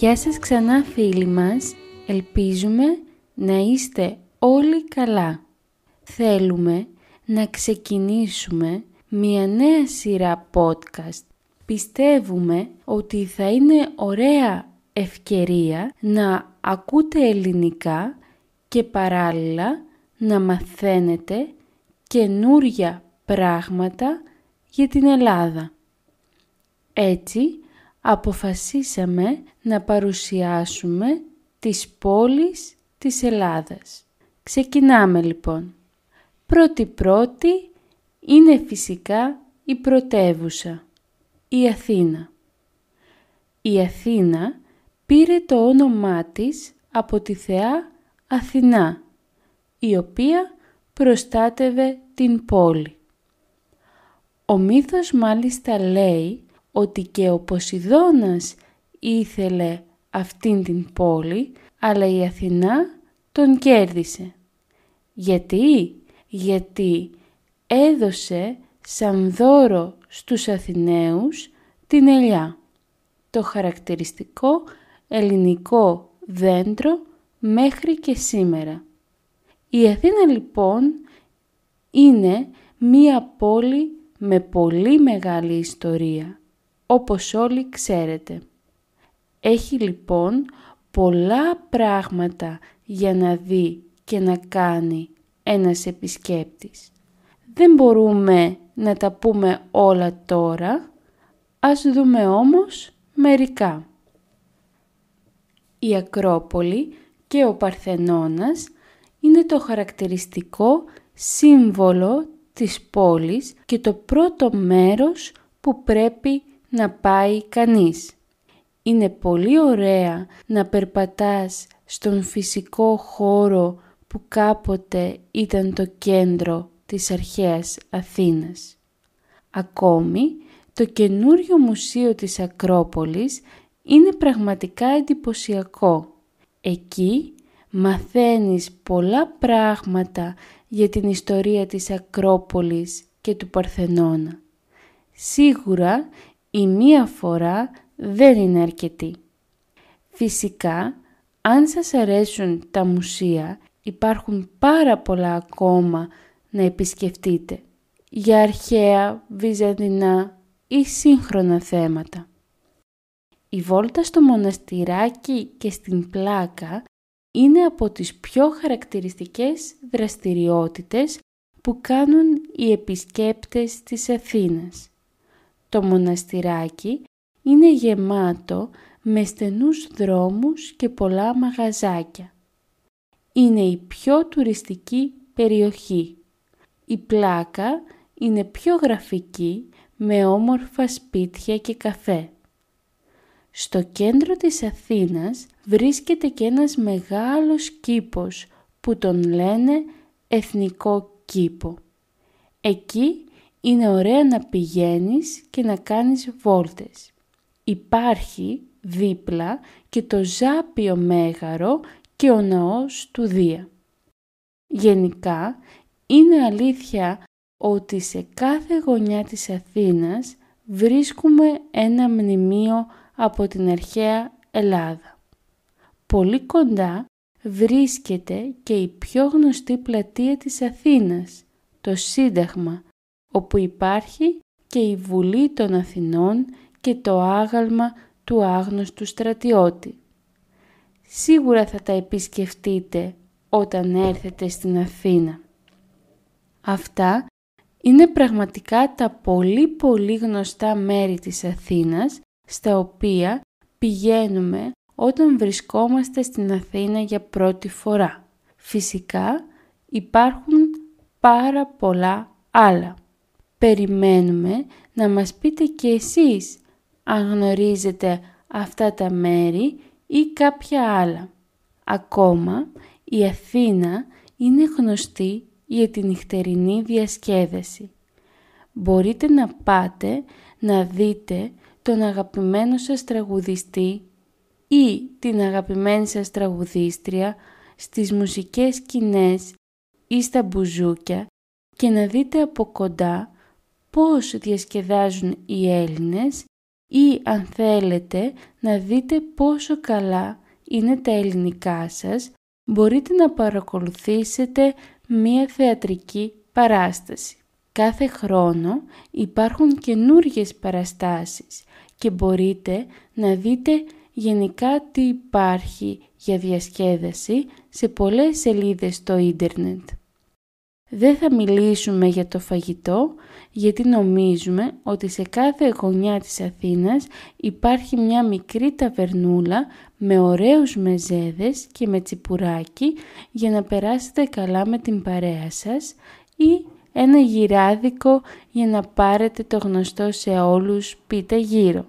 Γεια σας ξανά φίλοι μας, ελπίζουμε να είστε όλοι καλά. Θέλουμε να ξεκινήσουμε μια νέα σειρά podcast. Πιστεύουμε ότι θα είναι ωραία ευκαιρία να ακούτε ελληνικά και παράλληλα να μαθαίνετε καινούρια πράγματα για την Ελλάδα. Έτσι, αποφασίσαμε να παρουσιάσουμε τις πόλεις της Ελλάδας. Ξεκινάμε λοιπόν. Πρώτη-πρώτη είναι φυσικά η πρωτεύουσα, η Αθήνα. Η Αθήνα πήρε το όνομά της από τη θεά Αθηνά, η οποία προστάτευε την πόλη. Ο μύθος μάλιστα λέει ότι και ο Ποσειδώνας ήθελε αυτήν την πόλη, αλλά η Αθηνά τον κέρδισε. Γιατί; Γιατί έδωσε σαν δώρο στους Αθηναίους την ελιά, το χαρακτηριστικό ελληνικό δέντρο μέχρι και σήμερα. Η Αθήνα λοιπόν είναι μία πόλη με πολύ μεγάλη ιστορία όπως όλοι ξέρετε. Έχει λοιπόν πολλά πράγματα για να δει και να κάνει ένας επισκέπτης. Δεν μπορούμε να τα πούμε όλα τώρα, ας δούμε όμως μερικά. Η Ακρόπολη και ο Παρθενώνας είναι το χαρακτηριστικό σύμβολο της πόλης και το πρώτο μέρος που πρέπει να πάει κανείς. Είναι πολύ ωραία να περπατάς στον φυσικό χώρο που κάποτε ήταν το κέντρο της αρχαίας Αθήνας. Ακόμη, το καινούριο μουσείο της Ακρόπολης είναι πραγματικά εντυπωσιακό. Εκεί μαθαίνεις πολλά πράγματα για την ιστορία της Ακρόπολης και του Παρθενώνα. Σίγουρα η μία φορά δεν είναι αρκετή. Φυσικά, αν σας αρέσουν τα μουσεία, υπάρχουν πάρα πολλά ακόμα να επισκεφτείτε για αρχαία, βυζαντινά ή σύγχρονα θέματα. Η βόλτα στο μοναστηράκι και στην πλάκα είναι από τις πιο χαρακτηριστικές δραστηριότητες που κάνουν οι επισκέπτες της Αθήνας. Το μοναστηράκι είναι γεμάτο με στενούς δρόμους και πολλά μαγαζάκια. Είναι η πιο τουριστική περιοχή. Η πλάκα είναι πιο γραφική με όμορφα σπίτια και καφέ. Στο κέντρο της Αθήνας βρίσκεται και ένας μεγάλος κήπος που τον λένε Εθνικό Κήπο. Εκεί είναι ωραία να πηγαίνεις και να κάνεις βόλτες. Υπάρχει δίπλα και το Ζάπιο Μέγαρο και ο ναός του Δία. Γενικά είναι αλήθεια ότι σε κάθε γωνιά της Αθήνας βρίσκουμε ένα μνημείο από την αρχαία Ελλάδα. Πολύ κοντά βρίσκεται και η πιο γνωστή πλατεία της Αθήνας, το Σύνταγμα, όπου υπάρχει και η Βουλή των Αθηνών και το άγαλμα του άγνωστου στρατιώτη. Σίγουρα θα τα επισκεφτείτε όταν έρθετε στην Αθήνα. Αυτά είναι πραγματικά τα πολύ πολύ γνωστά μέρη της Αθήνας στα οποία πηγαίνουμε όταν βρισκόμαστε στην Αθήνα για πρώτη φορά. Φυσικά υπάρχουν πάρα πολλά άλλα. Περιμένουμε να μας πείτε και εσείς αν γνωρίζετε αυτά τα μέρη ή κάποια άλλα. Ακόμα η Αθήνα είναι γνωστή για την νυχτερινή διασκέδαση. Μπορείτε να πάτε να δείτε τον αγαπημένο σας τραγουδιστή ή την αγαπημένη σας τραγουδίστρια στις μουσικές σκηνές ή στα μπουζούκια και να δείτε από κοντά πώς διασκεδάζουν οι Έλληνες ή αν θέλετε να δείτε πόσο καλά είναι τα ελληνικά σας, μπορείτε να παρακολουθήσετε μία θεατρική παράσταση. Κάθε χρόνο υπάρχουν καινούργιες παραστάσεις και μπορείτε να δείτε γενικά τι υπάρχει για διασκέδαση σε πολλές σελίδες στο ίντερνετ. Δεν θα μιλήσουμε για το φαγητό γιατί νομίζουμε ότι σε κάθε γωνιά της Αθήνας υπάρχει μια μικρή ταβερνούλα με ωραίους μεζέδες και με τσιπουράκι για να περάσετε καλά με την παρέα σας ή ένα γυράδικο για να πάρετε το γνωστό σε όλους πίτα γύρω.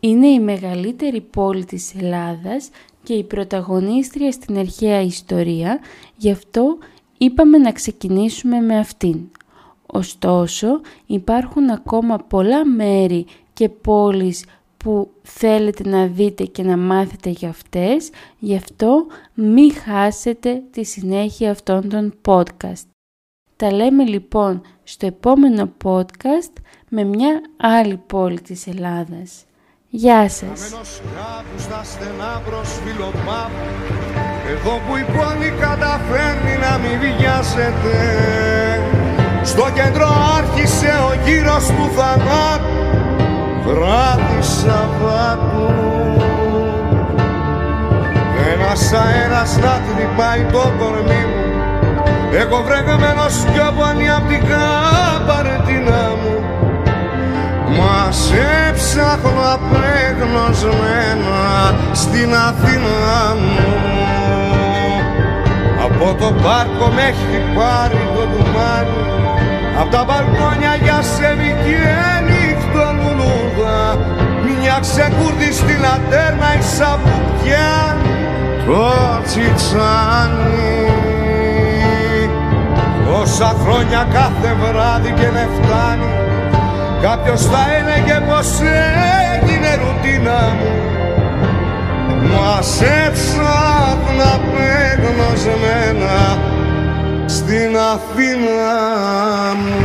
Είναι η μεγαλύτερη πόλη της Ελλάδας και η πρωταγωνίστρια στην αρχαία ιστορία, γι' αυτό είπαμε να ξεκινήσουμε με αυτήν. Ωστόσο, υπάρχουν ακόμα πολλά μέρη και πόλεις που θέλετε να δείτε και να μάθετε για αυτές, γι' αυτό μη χάσετε τη συνέχεια αυτών των podcast. Τα λέμε λοιπόν στο επόμενο podcast με μια άλλη πόλη της Ελλάδας. Γεια σας. Στα στενά εδώ που η πόλη καταφέρνει να μην βιάζεται. Στο κέντρο άρχισε ο γύρος του θανάτου Βράδυ Σαββάτου. Ένας αέρας να τρυπάει το κορμί μου. Εγώ βρεγμένος πιο πολύ απ' την καπαρτίνα μου. Μας σε ψάχνω απέγνωσμένα στην Αθήνα μου Από το πάρκο με έχει πάρει το τουμάνι Απ' τα μπαλκόνια για σε βγαίνει λουλούδα. Μια ξεκούρδη στη λατέρνα η σαπουτιά. Το τσιτσάνι. Τόσα χρόνια κάθε βράδυ και δεν φτάνει. Κάποιος θα έλεγε πως έγινε στην Αθήνα μου